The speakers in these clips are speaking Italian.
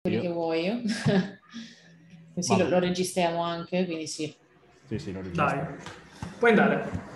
quelli Io. che vuoi. Così lo, lo, registriamo anche, quindi sì. Sì, sì, lo registriamo. Dai, puoi andare.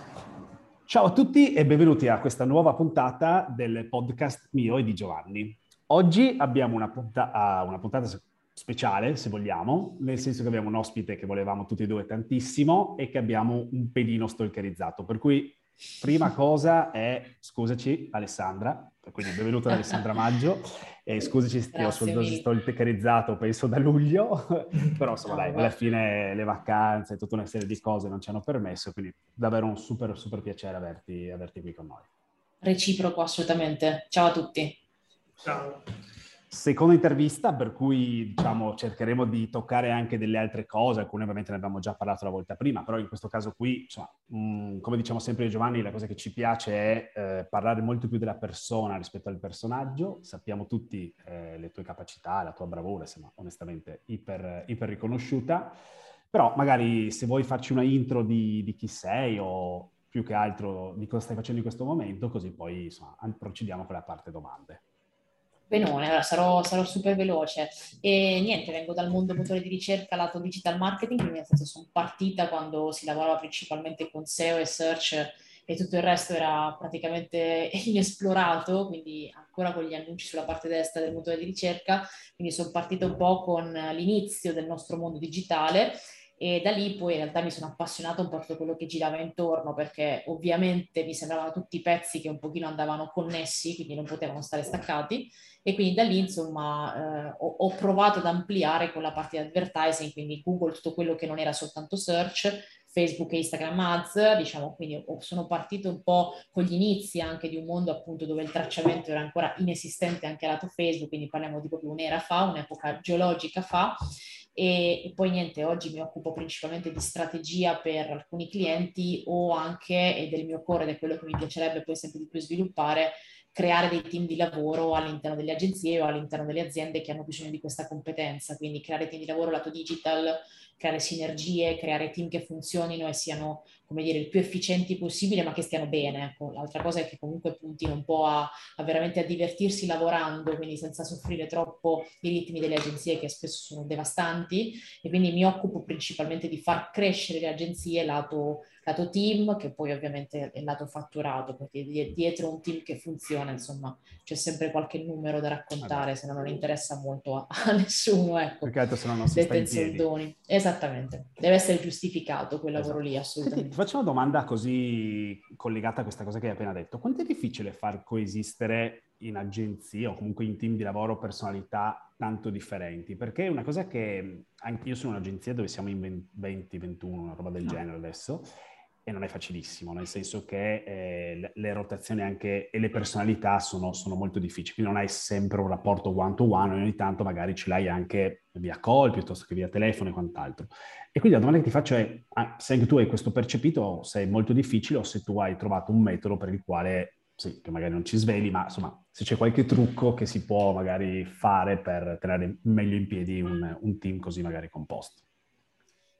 Ciao a tutti e benvenuti a questa nuova puntata del podcast mio e di Giovanni. Oggi abbiamo una, punta- ah, una puntata speciale, se vogliamo, nel senso che abbiamo un ospite che volevamo tutti e due tantissimo e che abbiamo un pedino stalkerizzato. Per cui, prima cosa è, scusaci Alessandra, quindi benvenuta Alessandra Maggio, e scusaci se ho stalkerizzato, penso da luglio, però insomma dai, alla fine le vacanze e tutta una serie di cose non ci hanno permesso, quindi davvero un super, super piacere averti, averti qui con noi. Reciproco, assolutamente. Ciao a tutti. Ciao. Seconda intervista, per cui diciamo, cercheremo di toccare anche delle altre cose, alcune ovviamente ne abbiamo già parlato la volta prima, però in questo caso qui, insomma, mh, come diciamo sempre Giovanni, la cosa che ci piace è eh, parlare molto più della persona rispetto al personaggio. Sappiamo tutti eh, le tue capacità, la tua bravura, insomma, onestamente iper, iper riconosciuta. Però magari se vuoi farci una intro di, di chi sei o più che altro di cosa stai facendo in questo momento, così poi insomma, procediamo con la parte domande. Benone, allora sarò, sarò, super veloce. E niente, vengo dal mondo motore di ricerca lato digital marketing, quindi nel senso sono partita quando si lavorava principalmente con SEO e search e tutto il resto era praticamente inesplorato, quindi ancora con gli annunci sulla parte destra del motore di ricerca, quindi sono partita un po' con l'inizio del nostro mondo digitale e da lì poi in realtà mi sono appassionata un po' a tutto quello che girava intorno perché ovviamente mi sembravano tutti pezzi che un pochino andavano connessi, quindi non potevano stare staccati. E quindi da lì insomma eh, ho, ho, provato ad ampliare con la parte di advertising, quindi Google, tutto quello che non era soltanto search, Facebook e Instagram Ads, diciamo, quindi sono partito un po' con gli inizi anche di un mondo appunto dove il tracciamento era ancora inesistente anche lato Facebook, quindi parliamo di proprio un'era fa, un'epoca geologica fa e, e, poi niente, oggi mi occupo principalmente di strategia per alcuni clienti o anche, e del mio core, ed è quello che mi piacerebbe poi sempre di più sviluppare, creare dei team di lavoro all'interno delle agenzie o all'interno delle aziende che hanno bisogno di questa competenza, quindi creare team di lavoro lato digital, creare sinergie, creare team che funzionino e siano come dire, il più efficienti possibile, ma che stiano bene. Ecco. L'altra cosa è che comunque puntino un po' a, a, veramente a divertirsi lavorando, quindi senza soffrire troppo i ritmi delle agenzie che spesso sono devastanti. E quindi mi occupo principalmente di far crescere le agenzie lato, lato team, che poi ovviamente è lato fatturato, perché dietro un team che funziona, insomma, c'è sempre qualche numero da raccontare, se no non interessa molto a, a nessuno, ecco. Perché altro se no non si sta in piedi. Esattamente, deve essere giustificato quel lavoro esatto. lì, assolutamente. Senti, faccio una domanda così collegata a questa cosa che hai appena detto. Quanto è difficile far coesistere in agenzie o comunque in team di lavoro personalità tanto differenti? Perché è una cosa che anche io sono un'agenzia dove siamo in 20-21, una roba del no. genere adesso, e non è facilissimo, nel senso che eh, le rotazioni anche e le personalità sono, sono, molto difficili, quindi non hai sempre un rapporto one-to-one, ogni tanto magari ce l'hai anche via call piuttosto che via telefono e quant'altro. E quindi la domanda che ti faccio è, ah, se anche tu hai questo percepito, se è molto difficile o se tu hai trovato un metodo per il quale, sì, che magari non ci sveli, ma insomma, se c'è qualche trucco che si può magari fare per tenere meglio in piedi un, un team così magari composto.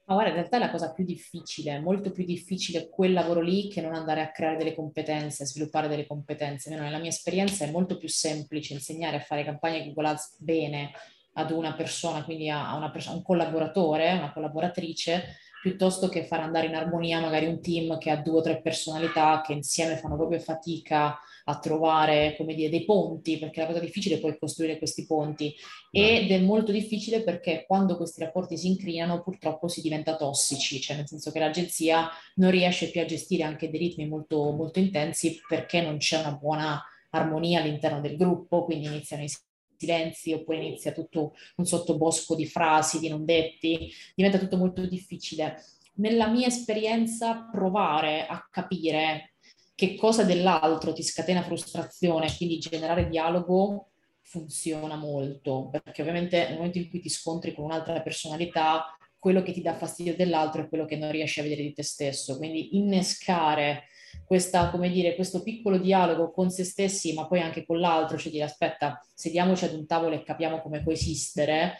Ma guarda, in realtà è la cosa più difficile, molto più difficile quel lavoro lì che non andare a creare delle competenze, a sviluppare delle competenze. Almeno nella mia esperienza è molto più semplice insegnare a fare campagne Google Ads bene ad una persona, quindi a, una pers- un collaboratore, una collaboratrice, piuttosto che far andare in armonia magari un team che ha due o tre personalità che insieme fanno proprio fatica a trovare, come dire, dei ponti, perché la cosa difficile è poi costruire questi ponti. Ed è molto difficile perché quando questi rapporti si incrinano purtroppo si diventa tossici, cioè nel senso che l'agenzia non riesce più a gestire anche dei ritmi molto, molto intensi perché non c'è una buona armonia all'interno del gruppo, quindi iniziano i silenzi oppure inizia tutto un sottobosco di frasi, di non detti, diventa tutto molto difficile. Nella mia esperienza provare a capire che cosa dell'altro ti scatena frustrazione, quindi generare dialogo funziona molto, perché ovviamente nel momento in cui ti scontri con un'altra personalità, quello che ti dà fastidio dell'altro è quello che non riesci a vedere di te stesso. Quindi innescare questa, come dire, questo piccolo dialogo con se stessi, ma poi anche con l'altro, cioè dire aspetta, sediamoci ad un tavolo e capiamo come coesistere,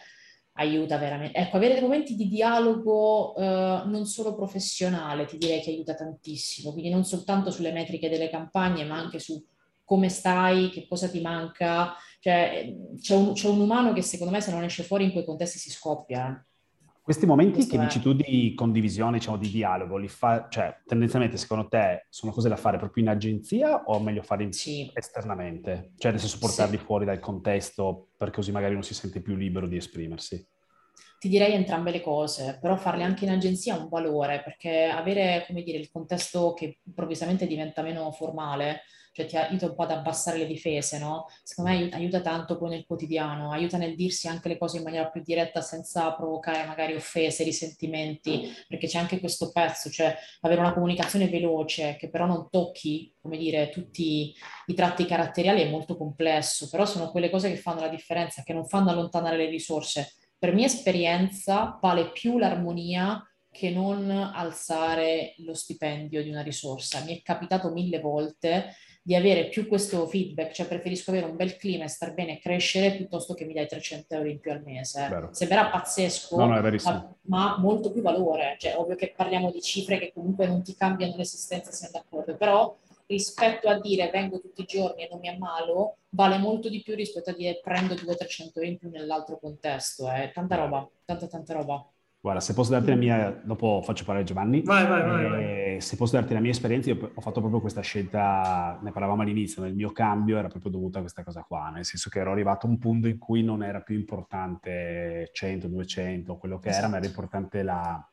aiuta veramente. Ecco, avere dei momenti di dialogo eh, non solo professionale, ti direi che aiuta tantissimo, quindi non soltanto sulle metriche delle campagne, ma anche su come stai, che cosa ti manca, Cioè, c'è un, c'è un, umano che secondo me se non esce fuori in quei contesti si scoppia. Questi momenti Questo che è. dici tu di condivisione, diciamo di dialogo, li fa, cioè tendenzialmente secondo te sono cose da fare proprio in agenzia o meglio fare sì. esternamente? Cioè nel senso portarli sì. fuori dal contesto perché così magari uno si sente più libero di esprimersi? Ti direi entrambe le cose, però farle anche in agenzia ha un valore perché avere, come dire, il contesto che improvvisamente diventa meno formale cioè ti aiuta un po' ad abbassare le difese, no? Secondo me aiuta, tanto poi nel quotidiano, aiuta nel dirsi anche le cose in maniera più diretta senza provocare magari offese, risentimenti, perché c'è anche questo pezzo, cioè avere una comunicazione veloce che però non tocchi, come dire, tutti i tratti caratteriali è molto complesso, però sono quelle cose che fanno la differenza, che non fanno allontanare le risorse. Per mia esperienza vale più l'armonia che non alzare lo stipendio di una risorsa. Mi è capitato mille volte di avere più questo feedback, cioè preferisco avere un bel clima e star bene e crescere piuttosto che mi dai 300 euro in più al mese. Vero. Sembrerà pazzesco, no, no, ma, ma molto più valore. Cioè, ovvio che parliamo di cifre che comunque non ti cambiano l'esistenza, siamo d'accordo, però rispetto a dire vengo tutti i giorni e non mi ammalo, vale molto di più rispetto a dire prendo 200-300 euro in più nell'altro contesto. È eh. tanta roba, tanta tanta roba. Guarda, se posso darti la mia, dopo faccio parlare Giovanni. Vai, vai, vai, vai, Se posso darti la mia esperienza, io ho fatto proprio questa scelta, ne parlavamo all'inizio, nel mio cambio era proprio dovuta a questa cosa qua, nel senso che ero arrivato a un punto in cui non era più importante 100, 200, quello che era, ma era importante la,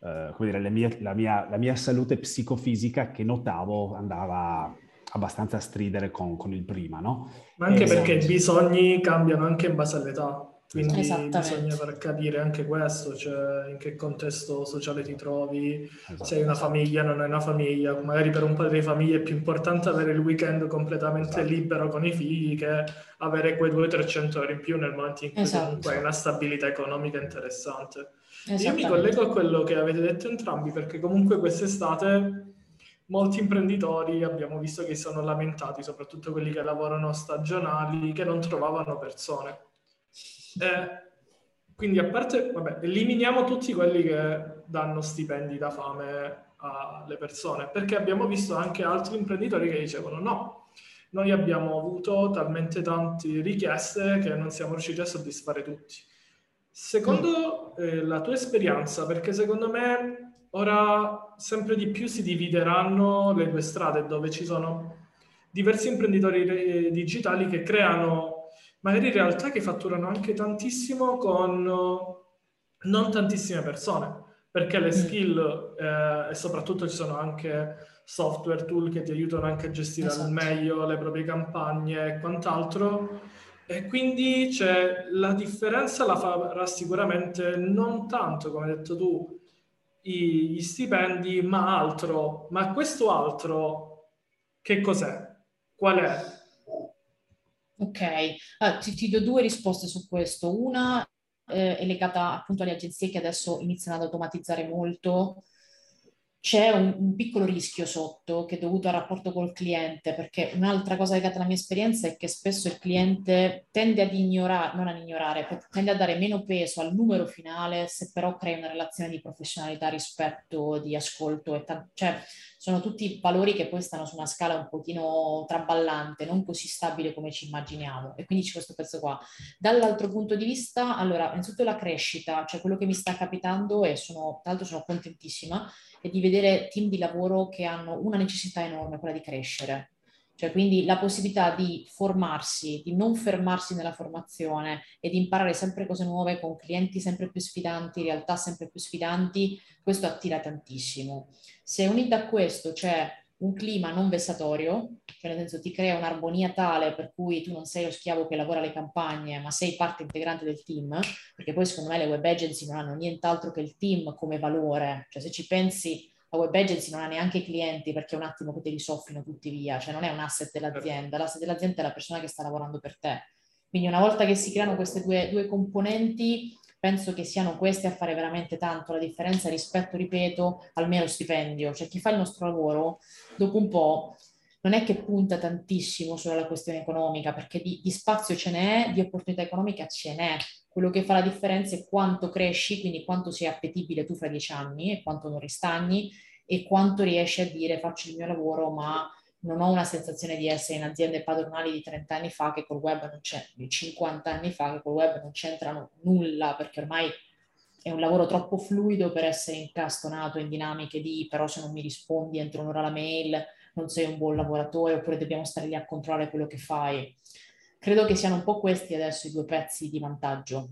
come dire, mie, la, mia, la, mia, salute psicofisica che notavo andava abbastanza a stridere con, con il prima, no? Ma anche e, perché i bisogni cambiano anche in base all'età. Quindi bisogna far capire anche questo, cioè in che contesto sociale ti trovi, esatto. se hai una famiglia, non hai una famiglia. Magari per un padre di famiglia è più importante avere il weekend completamente esatto. libero con i figli che avere quei 200-300 euro in più nel momento in cui esatto. comunque hai una stabilità economica interessante. Io mi collego a quello che avete detto entrambi perché comunque quest'estate molti imprenditori abbiamo visto che si sono lamentati, soprattutto quelli che lavorano stagionali, che non trovavano persone eh, quindi a parte, vabbè, eliminiamo tutti quelli che danno stipendi da fame alle persone, perché abbiamo visto anche altri imprenditori che dicevano no, noi abbiamo avuto talmente tante richieste che non siamo riusciti a soddisfare tutti. Secondo eh, la tua esperienza, perché secondo me ora sempre di più si divideranno le due strade dove ci sono diversi imprenditori eh, digitali che creano magari in realtà che fatturano anche tantissimo con non tantissime persone, perché le mm. skill eh, e soprattutto ci sono anche software tool che ti aiutano anche a gestire esatto. al meglio le proprie campagne e quant'altro. E quindi c'è, la differenza la farà sicuramente non tanto, come hai detto tu, i, gli stipendi, ma altro. Ma questo altro che cos'è? Qual è? Ok, allora, ti, ti, do due risposte su questo. Una eh, è legata appunto alle agenzie che adesso iniziano ad automatizzare molto. C'è un, un, piccolo rischio sotto che è dovuto al rapporto col cliente, perché un'altra cosa legata alla mia esperienza è che spesso il cliente tende ad ignorare, non ad ignorare, tende a dare meno peso al numero finale se però crea una relazione di professionalità rispetto di ascolto. E t- cioè, sono tutti valori che poi stanno su una scala un pochino traballante, non così stabile come ci immaginiamo. E quindi c'è questo pezzo qua. Dall'altro punto di vista, allora, innanzitutto la crescita, cioè quello che mi sta capitando e sono, tra l'altro sono contentissima, è di vedere team di lavoro che hanno una necessità enorme, quella di crescere. Cioè, quindi la possibilità di formarsi, di non fermarsi nella formazione e di imparare sempre cose nuove con clienti sempre più sfidanti, realtà sempre più sfidanti, questo attira tantissimo. Se unito a questo c'è un clima non vessatorio, cioè nel senso ti crea un'armonia tale per cui tu non sei lo schiavo che lavora le campagne, ma sei parte integrante del team, perché poi secondo me le web agency non hanno nient'altro che il team come valore, cioè se ci pensi la web agency non ha neanche i clienti perché è un attimo che te li soffino tutti via, cioè non è un asset dell'azienda, l'asset dell'azienda è la persona che sta lavorando per te. Quindi una volta che si creano queste due, due componenti, penso che siano queste a fare veramente tanto la differenza rispetto, ripeto, al mero stipendio. Cioè chi fa il nostro lavoro, dopo un po', non è che punta tantissimo sulla questione economica, perché di, di spazio ce n'è, di opportunità economica ce n'è, quello che fa la differenza è quanto cresci, quindi quanto sei appetibile tu fra dieci anni e quanto non ristagni e quanto riesci a dire faccio il mio lavoro ma non ho una sensazione di essere in aziende padronali di 30 anni fa che col web non c'è, di 50 anni fa che col web non c'entrano nulla, perché ormai è un lavoro troppo fluido per essere incastonato in dinamiche di però se non mi rispondi entro un'ora alla mail non sei un buon lavoratore oppure dobbiamo stare lì a controllare quello che fai. Credo che siano un po' questi adesso i due pezzi di vantaggio.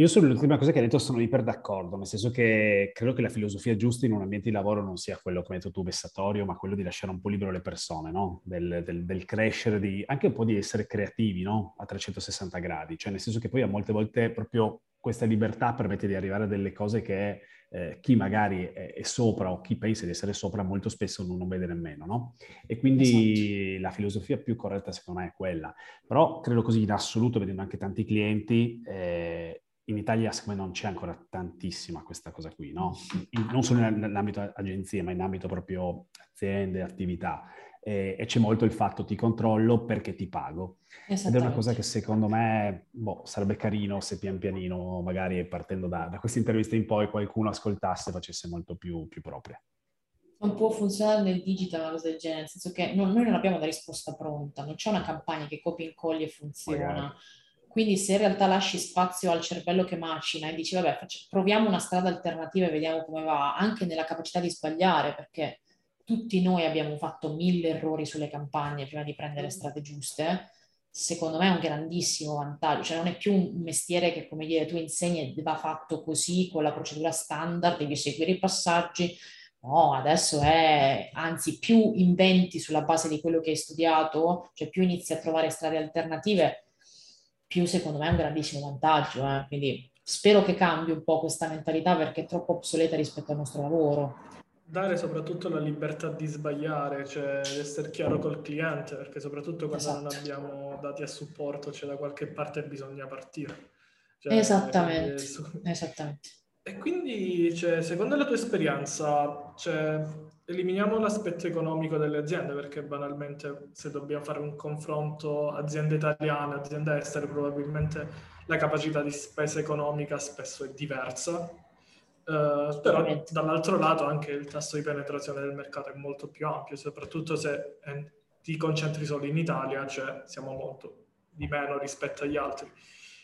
Io sull'ultima cosa che hai detto sono iper d'accordo, nel senso che credo che la filosofia giusta in un ambiente di lavoro non sia quello, come hai detto tu, vessatorio, ma quello di lasciare un po' libero le persone, no? del, del, del, crescere, di, anche un po' di essere creativi no? a 360 gradi, cioè nel senso che poi a molte volte proprio questa libertà permette di arrivare a delle cose che eh, chi magari è, è, sopra o chi pensa di essere sopra molto spesso non, non vede nemmeno, no? E quindi esatto. la filosofia più corretta secondo me è quella. Però credo così in assoluto, vedendo anche tanti clienti, eh, in Italia secondo me non c'è ancora tantissima questa cosa qui, no? In, non solo nell'ambito agenzie, ma in ambito proprio aziende, attività. E, e, c'è molto il fatto ti controllo perché ti pago. Ed è una cosa che secondo me boh, sarebbe carino se pian pianino, magari partendo da, da questa intervista in poi, qualcuno ascoltasse e facesse molto più, più propria. Non può funzionare nel digital una cosa del genere, nel senso che non, noi non abbiamo la risposta pronta, non c'è una campagna che copia e incolli e funziona. Quindi se in realtà lasci spazio al cervello che macina e dici vabbè faccio, proviamo una strada alternativa e vediamo come va, anche nella capacità di sbagliare, perché tutti noi abbiamo fatto mille errori sulle campagne prima di prendere le strade giuste, secondo me è un grandissimo vantaggio, cioè non è più un mestiere che come dire tu insegni e va fatto così con la procedura standard, devi seguire i passaggi, no, adesso è anzi più inventi sulla base di quello che hai studiato, cioè più inizi a trovare strade alternative, più secondo me è un grandissimo vantaggio, eh? quindi spero che cambi un po' questa mentalità perché è troppo obsoleta rispetto al nostro lavoro. Dare soprattutto la libertà di sbagliare, cioè essere chiaro col cliente, perché soprattutto quando esatto. non abbiamo dati a supporto, cioè da qualche parte bisogna partire. Cioè, esattamente, su... esattamente. E quindi, cioè, secondo la tua esperienza, cioè, eliminiamo l'aspetto economico delle aziende perché banalmente se dobbiamo fare un confronto azienda italiana, azienda estere, probabilmente la capacità di spesa economica spesso è diversa. Uh, però dall'altro lato anche il tasso di penetrazione del mercato è molto più ampio, soprattutto se eh, ti concentri solo in Italia, cioè siamo molto di meno rispetto agli altri.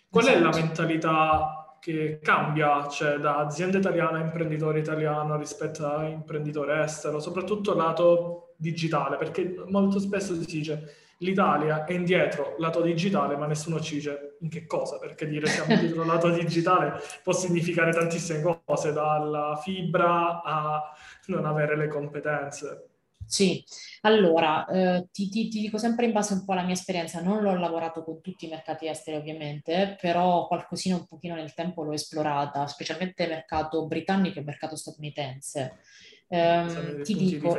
Qual è la esatto. mentalità che cambia, cioè da azienda italiana a imprenditore italiano rispetto a imprenditore estero, soprattutto lato digitale, perché molto spesso si dice l'Italia è indietro lato digitale, ma nessuno ci dice in che cosa, perché dire siamo indietro lato digitale può significare tantissime cose, dalla fibra a non avere le competenze. Sì, allora eh, ti, ti, ti, dico sempre in base un po' alla mia esperienza, non l'ho lavorato con tutti i mercati esteri ovviamente, però qualcosina un pochino nel tempo l'ho esplorata, specialmente il mercato britannico e il mercato statunitense. Eh, ti dico,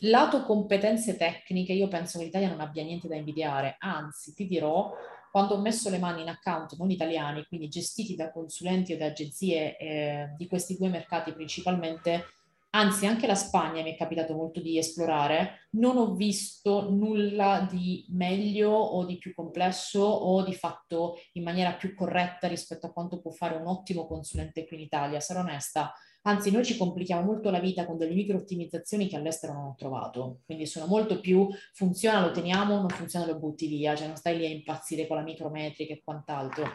lato competenze tecniche, io penso che l'Italia non abbia niente da invidiare, anzi ti dirò, quando ho messo le mani in account non italiani, quindi gestiti da consulenti o da agenzie eh, di questi due mercati principalmente, anzi anche la Spagna mi è capitato molto di esplorare, non ho visto nulla di meglio o di più complesso o di fatto in maniera più corretta rispetto a quanto può fare un ottimo consulente qui in Italia, sarò onesta. Anzi, noi ci complichiamo molto la vita con delle micro ottimizzazioni che all'estero non ho trovato. Quindi sono molto più funziona, lo teniamo, non funziona, lo butti via, cioè non stai lì a impazzire con la micrometrica e quant'altro.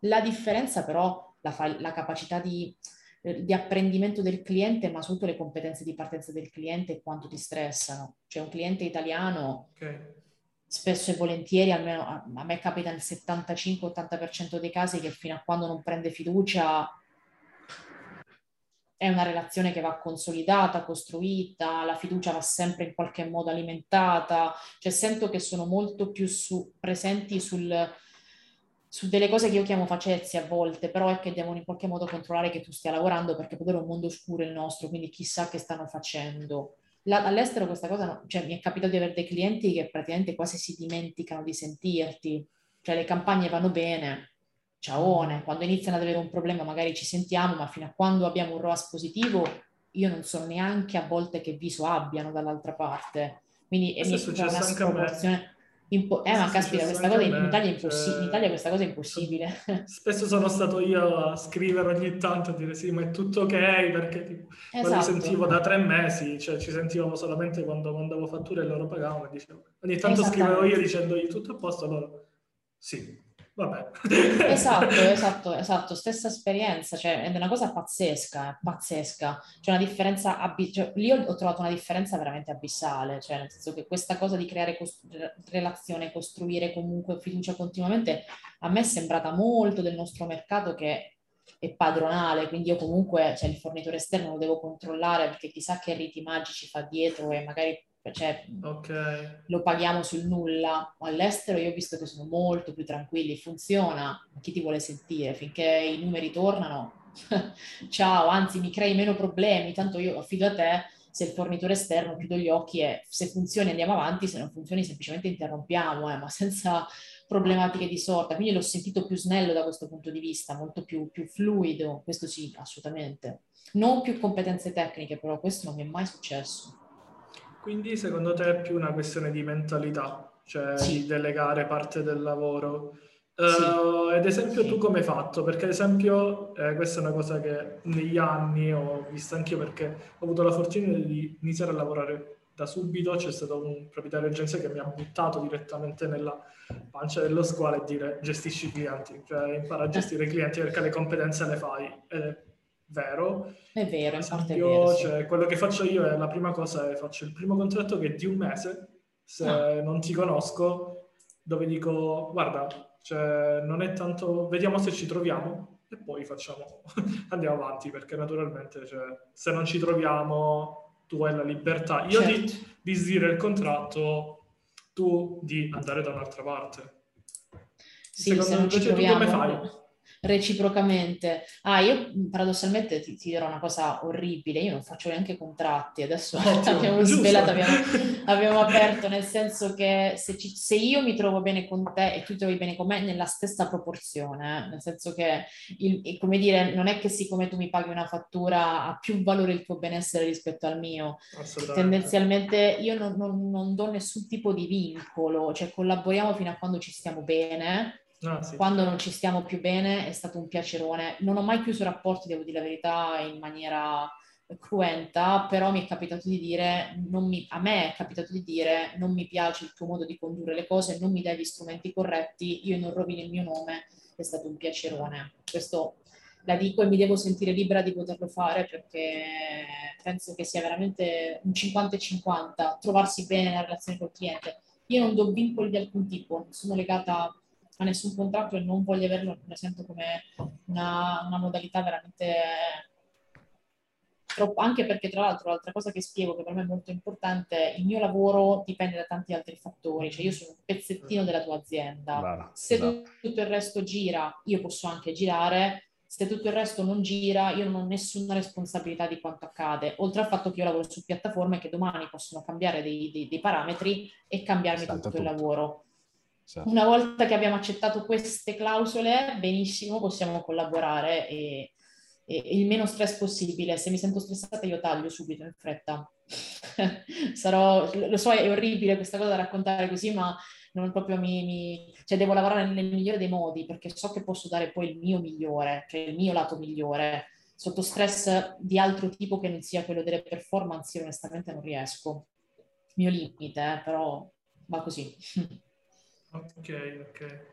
La differenza però, la, fa- la capacità di eh, di apprendimento del cliente, ma soprattutto le competenze di partenza del cliente e quanto ti stressano. Cioè un cliente italiano okay. spesso e volentieri, almeno a, a me capita nel 75-80% dei casi che fino a quando non prende fiducia è una relazione che va consolidata, costruita, la fiducia va sempre in qualche modo alimentata, cioè sento che sono molto più su, presenti sul su delle cose che io chiamo facezze a volte, però è che devono in qualche modo controllare che tu stia lavorando perché poi è un mondo oscuro il nostro, quindi chissà che stanno facendo. La, all'estero questa cosa, no, cioè mi è capitato di avere dei clienti che praticamente quasi si dimenticano di sentirti, cioè le campagne vanno bene, ciaone, quando iniziano ad avere un problema magari ci sentiamo, ma fino a quando abbiamo un ROAS positivo io non so neanche a volte che viso abbiano dall'altra parte. Quindi è successo anche a me Impo- eh, ma sì, caspita, questa cosa in, Italia è impossibile. Cioè... In Italia questa cosa è impossibile. Spesso sono stato io a scrivere ogni tanto, a dire sì, ma è tutto ok, perché tipo, esatto. quando sentivo da tre mesi, cioè ci sentivamo solamente quando mandavo fatture e loro pagavano e dicevo. Ogni tanto scrivevo io dicendogli tutto a posto, loro sì. Vabbè. Esatto, esatto, esatto, stessa esperienza, cioè è una cosa pazzesca, pazzesca. C'è una differenza, abbi- cioè, lì ho, trovato una differenza veramente abissale, cioè nel senso che questa cosa di creare costru- relazione, costruire comunque fiducia continuamente, a me è sembrata molto del nostro mercato che è padronale, quindi io comunque, cioè il fornitore esterno lo devo controllare perché chissà che riti magici fa dietro e magari cioè okay. lo paghiamo sul nulla. All'estero io ho visto che sono molto più tranquilli, funziona, chi ti vuole sentire? Finché i numeri tornano, ciao, anzi mi crei meno problemi, tanto io affido a te, se il fornitore esterno chiudo gli occhi e se funzioni andiamo avanti, se non funzioni semplicemente interrompiamo, eh, ma senza problematiche di sorta. Quindi l'ho sentito più snello da questo punto di vista, molto più, più fluido, questo sì, assolutamente. Non più competenze tecniche, però questo non mi è mai successo. Quindi secondo te è più una questione di mentalità, cioè sì. di delegare parte del lavoro. Uh, sì. Ad esempio, sì. tu come hai fatto? Perché, ad esempio, eh, questa è una cosa che negli anni ho visto anch'io perché ho avuto la fortuna di iniziare a lavorare da subito. C'è stato un proprietario di agenzia che mi ha buttato direttamente nella pancia dello squalo e dire gestisci i clienti, cioè impara a gestire i clienti perché le competenze le fai. Ed vero. È vero, in parte è vero. Sì. Cioè, quello che faccio io è la prima cosa è faccio il primo contratto che è di un mese, se ah. non ti conosco, dove dico guarda, cioè, non è tanto, vediamo se ci troviamo e poi facciamo, andiamo avanti perché naturalmente cioè, se non ci troviamo tu hai la libertà, io certo. di, di sdire il contratto, tu di andare da un'altra parte. Sì, Secondo me invece tu come fai? Reciprocamente. Ah, io paradossalmente ti, ti, dirò una cosa orribile, io non faccio neanche contratti, adesso Ottimo, abbiamo svelato, abbiamo, abbiamo, aperto, nel senso che se, ci, se, io mi trovo bene con te e tu ti trovi bene con me, nella stessa proporzione, eh? nel senso che, il, come dire, non è che siccome tu mi paghi una fattura ha più valore il tuo benessere rispetto al mio. Tendenzialmente io non, non, non do nessun tipo di vincolo, cioè collaboriamo fino a quando ci stiamo bene, Ah, sì. Quando non ci stiamo più bene è stato un piacerone. Non ho mai chiuso rapporti, devo dire la verità, in maniera cruenta, però mi è capitato di dire, mi, a me è capitato di dire, non mi piace il tuo modo di condurre le cose, non mi dai gli strumenti corretti, io non rovino il mio nome, è stato un piacerone. Questo la dico e mi devo sentire libera di poterlo fare perché penso che sia veramente un 50-50, trovarsi bene nella relazione col cliente. Io non do vincoli di alcun tipo, sono legata a nessun contratto e non voglio averlo, lo sento come una, una modalità veramente troppo, anche perché tra l'altro l'altra cosa che spiego che per me è molto importante, il mio lavoro dipende da tanti altri fattori, cioè io sono un pezzettino della tua azienda, se esatto. tutto il resto gira io posso anche girare, se tutto il resto non gira, io non ho nessuna responsabilità di quanto accade, oltre al fatto che io lavoro su piattaforme che domani possono cambiare dei, dei, dei parametri e cambiarmi tutto, tutto, il lavoro. Certo. Una volta che abbiamo accettato queste clausole, benissimo, possiamo collaborare e, e, il meno stress possibile. Se mi sento stressata io taglio subito in fretta. Sarò, lo so, è orribile questa cosa da raccontare così, ma non proprio mi, mi, cioè devo lavorare nel migliore dei modi perché so che posso dare poi il mio migliore, cioè il mio lato migliore. Sotto stress di altro tipo che non sia quello delle performance, io onestamente non riesco. Mio limite, eh, però va così. Ok, ok.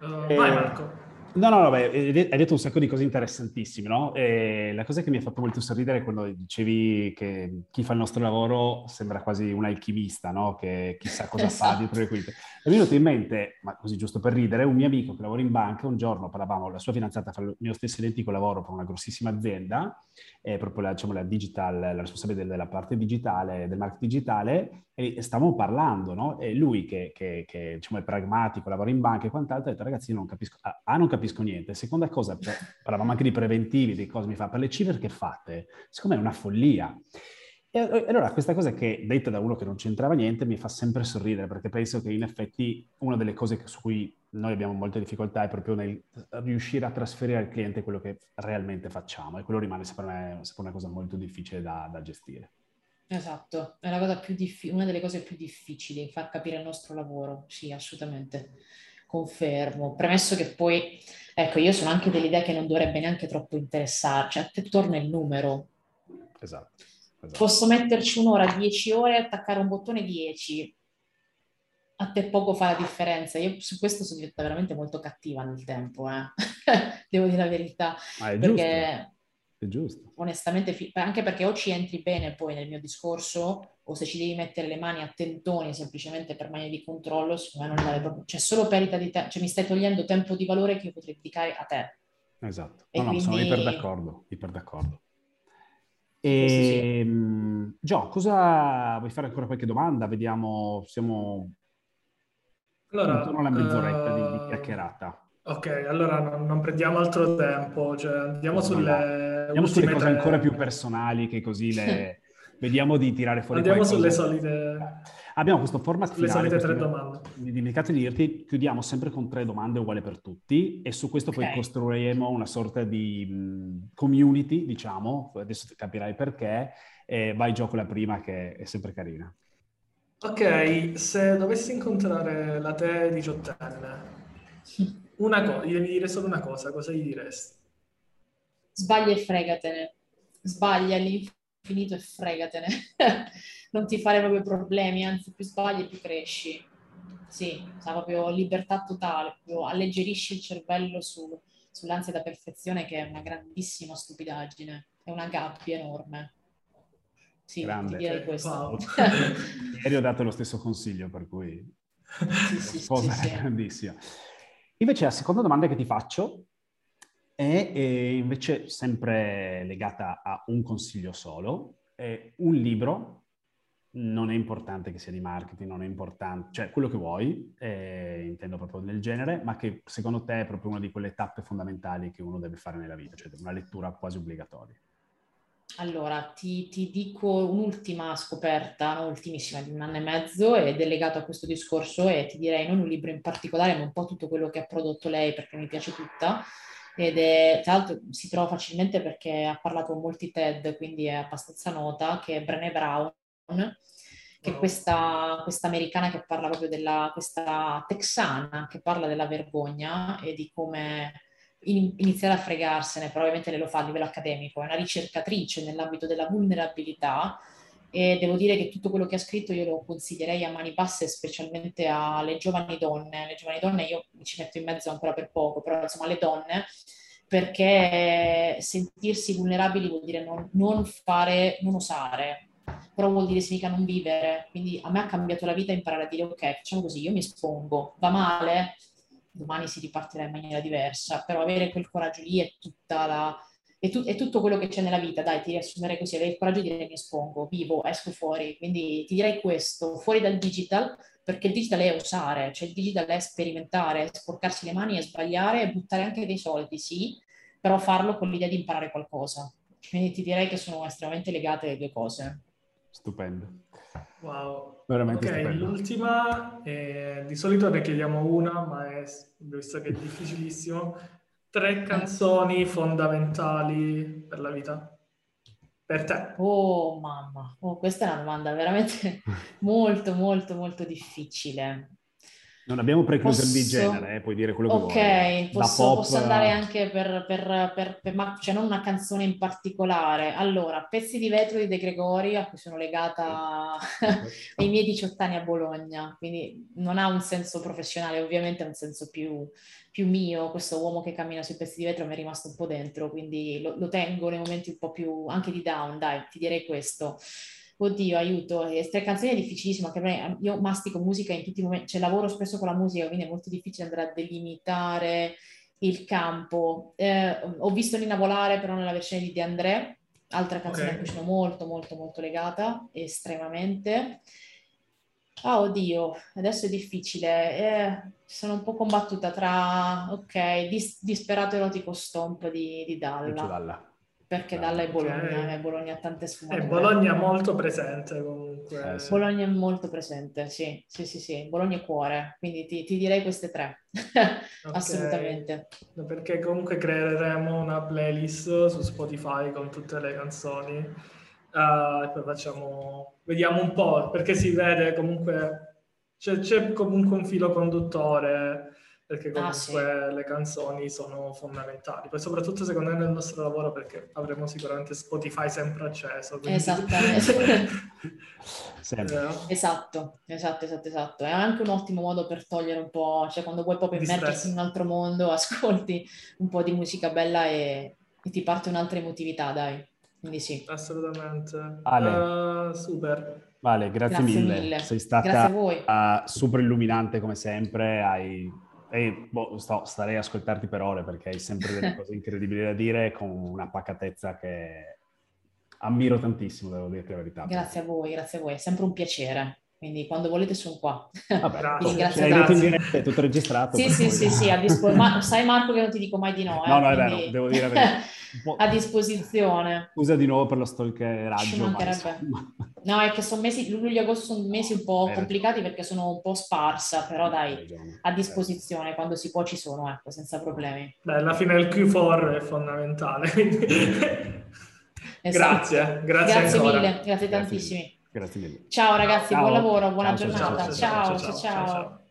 Uh, eh, vai Marco. No, no, no, beh, hai detto un sacco di cose interessantissime, no? E la cosa che mi ha fatto molto sorridere è quando dicevi che chi fa il nostro lavoro sembra quasi un alchimista, no? Che chissà cosa esatto. fa dietro le quinte. Mi è venuto in mente, ma così giusto per ridere, un mio amico che lavora in banca, un giorno parlavamo, la sua fidanzata fa il mio stesso identico lavoro per una grossissima azienda, è proprio la, diciamo, la digital, la responsabile della parte digitale, del marketing digitale, e stavamo parlando, no? E lui che, che, che diciamo, è pragmatico, lavora in banca e quant'altro, ha detto ragazzi io non capisco, ah, non capisco niente. Seconda cosa, parlavamo anche di preventivi, di cosa mi fa, per le cifre che fate, secondo me è una follia. E allora questa cosa che detta da uno che non c'entrava niente mi fa sempre sorridere perché penso che in effetti una delle cose su cui noi abbiamo molte difficoltà è proprio nel riuscire a trasferire al cliente quello che realmente facciamo e quello rimane sempre, me, sempre una cosa molto difficile da, da gestire. Esatto, è la più diffi- una delle cose più difficili, far capire il nostro lavoro, sì, assolutamente, confermo. Premesso che poi, ecco, io sono anche dell'idea che non dovrebbe neanche troppo interessarci, a te torna il numero. Esatto, esatto. Posso metterci un'ora, dieci ore, attaccare un bottone dieci, a te poco fa la differenza. Io su questo sono diventata veramente molto cattiva nel tempo, eh. devo dire la verità. È perché... giusto è giusto. Onestamente, anche perché o ci entri bene poi nel mio discorso, o se ci devi mettere le mani a tentoni semplicemente per mani di controllo, secondo me non vale proprio. C'è solo perdita di tempo, cioè mi stai togliendo tempo di valore che io potrei dedicare a te. Esatto. no, quindi... no, sono iper d'accordo, iper d'accordo. E, sì. Ehm, Gio, cosa vuoi fare ancora qualche domanda? Vediamo, siamo allora, intorno alla mezz'oretta uh... di, di eh, chiacchierata. Ok, allora non, non, prendiamo altro tempo, cioè andiamo sulle, andiamo sulle cose tre... ancora più personali che così le... vediamo di tirare fuori Andiamo qualcosa. sulle solite... Abbiamo questo format sulle finale. solite tre domande. Mi dimenticato di dirti, chiudiamo sempre con tre domande uguali per tutti e su questo okay. poi costruiremo una sorta di mh, community, diciamo, adesso capirai perché, e vai gioco la prima che è sempre carina. Ok, se dovessi incontrare la te diciottenne una cosa, gli devi dire solo una cosa, cosa gli diresti? Sbaglia e fregatene. Sbaglia all'infinito e fregatene. non ti fare proprio problemi, anzi più sbagli più cresci. Sì, sa proprio libertà totale, proprio alleggerisci il cervello su, sull'ansia da perfezione che è una grandissima stupidaggine, è una gabbia enorme. Sì, Grande. ti direi questo. Wow. Ieri ho dato lo stesso consiglio, per cui sì, sì, cosa sì, grandissima. Invece la seconda domanda che ti faccio è, è invece sempre legata a un consiglio solo. È un libro, non è importante che sia di marketing, non è importante, cioè quello che vuoi, eh, intendo proprio nel genere, ma che secondo te è proprio una di quelle tappe fondamentali che uno deve fare nella vita, cioè una lettura quasi obbligatoria. Allora, ti, ti, dico un'ultima scoperta, ultimissima, di un anno e mezzo ed è legato a questo discorso e ti direi non un libro in particolare, ma un po' tutto quello che ha prodotto lei perché mi piace tutta. Ed è, tra l'altro si trova facilmente perché ha parlato con molti TED, quindi è abbastanza nota, che è Brené Brown, che è questa, questa americana che parla proprio della, questa texana che parla della vergogna e di come in, iniziare a fregarsene, probabilmente lei lo fa a livello accademico, è una ricercatrice nell'ambito della vulnerabilità e devo dire che tutto quello che ha scritto io lo consiglierei a mani basse, specialmente alle giovani donne. Le giovani donne io mi ci metto in mezzo ancora per poco, però insomma alle donne, perché sentirsi vulnerabili vuol dire non, non fare, non osare, però vuol dire significa non vivere. Quindi a me ha cambiato la vita imparare a dire ok, facciamo così, io mi espongo, va male, domani si ripartirà in maniera diversa, però avere quel coraggio lì è tutta la... È, tu, è tutto quello che c'è nella vita, dai, ti riassumerei così, avere il coraggio di dire mi espongo, vivo, esco fuori, quindi ti direi questo, fuori dal digital, perché il digital è osare, cioè il digital è sperimentare, sporcarsi le mani e sbagliare e buttare anche dei soldi, sì, però farlo con l'idea di imparare qualcosa. Quindi ti direi che sono estremamente legate le due cose. Stupendo. Wow. Veramente ok, stupendo. l'ultima, eh, di solito ne chiediamo una, ma è, visto che è difficilissimo, tre canzoni fondamentali per la vita. Per te. Oh mamma, oh, questa è una domanda veramente molto, molto, molto difficile. Non abbiamo precluso posso... di genere, eh, puoi dire quello che okay, vuoi. Ok, posso, posso, andare anche per, per, per, per, ma, cioè non una canzone in particolare. Allora, Pezzi di vetro di De Gregori, a cui sono legata ai miei 18 anni a Bologna, quindi non ha un senso professionale, ovviamente ha un senso più, più mio. Questo uomo che cammina sui pezzi di vetro mi è rimasto un po' dentro, quindi lo, lo tengo nei momenti un po' più anche di down, dai, ti direi questo oddio, aiuto, e tre canzoni è difficilissimo, anche me, io mastico musica in tutti i momenti, cioè lavoro spesso con la musica, quindi è molto difficile andare a delimitare il campo. Eh, ho visto Nina volare però nella versione di De André, altra canzone okay. a cui sono molto molto molto legata, estremamente. Ah, oh, oddio, adesso è difficile. Eh, sono un po' combattuta tra, ok, dis- disperato erotico stomp di, di Dalla. Perché Dalla è Bologna, okay. Bologna ha tante sfumature. E Bologna è molto presente comunque. Eh, sì. Bologna è molto presente, sì, sì, sì, sì. Bologna è cuore, quindi ti, ti direi queste tre, okay. assolutamente. Perché comunque creeremo una playlist su Spotify con tutte le canzoni uh, e poi facciamo, vediamo un po', perché si vede comunque, c'è, c'è comunque un filo conduttore perché ah, comunque ah, sì. le canzoni sono fondamentali. Poi soprattutto secondo me nel nostro lavoro perché avremo sicuramente Spotify sempre acceso. Quindi... Esattamente. esatto, esatto, esatto, esatto. È anche un ottimo modo per togliere un po', cioè quando vuoi proprio immergersi in un altro mondo, ascolti un po' di musica bella e, e ti parte un'altra emotività, dai. Quindi sì. Assolutamente. Ale. Uh, super. Vale, grazie, grazie mille. mille. Sei stata uh, super illuminante come sempre, hai e boh, sto, starei a ascoltarti per ore perché hai sempre delle cose incredibili da dire con una pacatezza che ammiro tantissimo, devo dirti la verità. Grazie a voi, grazie a voi, è sempre un piacere. Quindi quando volete sono qua. Vabbè, Vi ringrazio diretta, è tutto registrato. sì, sì, sì, sì, a dispo- Ma sai Marco che non ti dico mai di no. Eh? No, no, è vero, devo dire a disposizione. Scusa di nuovo per lo stalkeraggio. No, è che sono mesi, luglio e agosto sono mesi un po' complicati perché sono un po' sparsa, però dai, a disposizione, quando si può ci sono, ecco, senza problemi. Beh, alla fine il Q4 è fondamentale. esatto. Grazie, grazie, grazie ancora. mille, grazie tantissimi. Grazie mille. Ciao ragazzi, ciao. buon lavoro, buona ciao, giornata. ciao, ciao. ciao. ciao.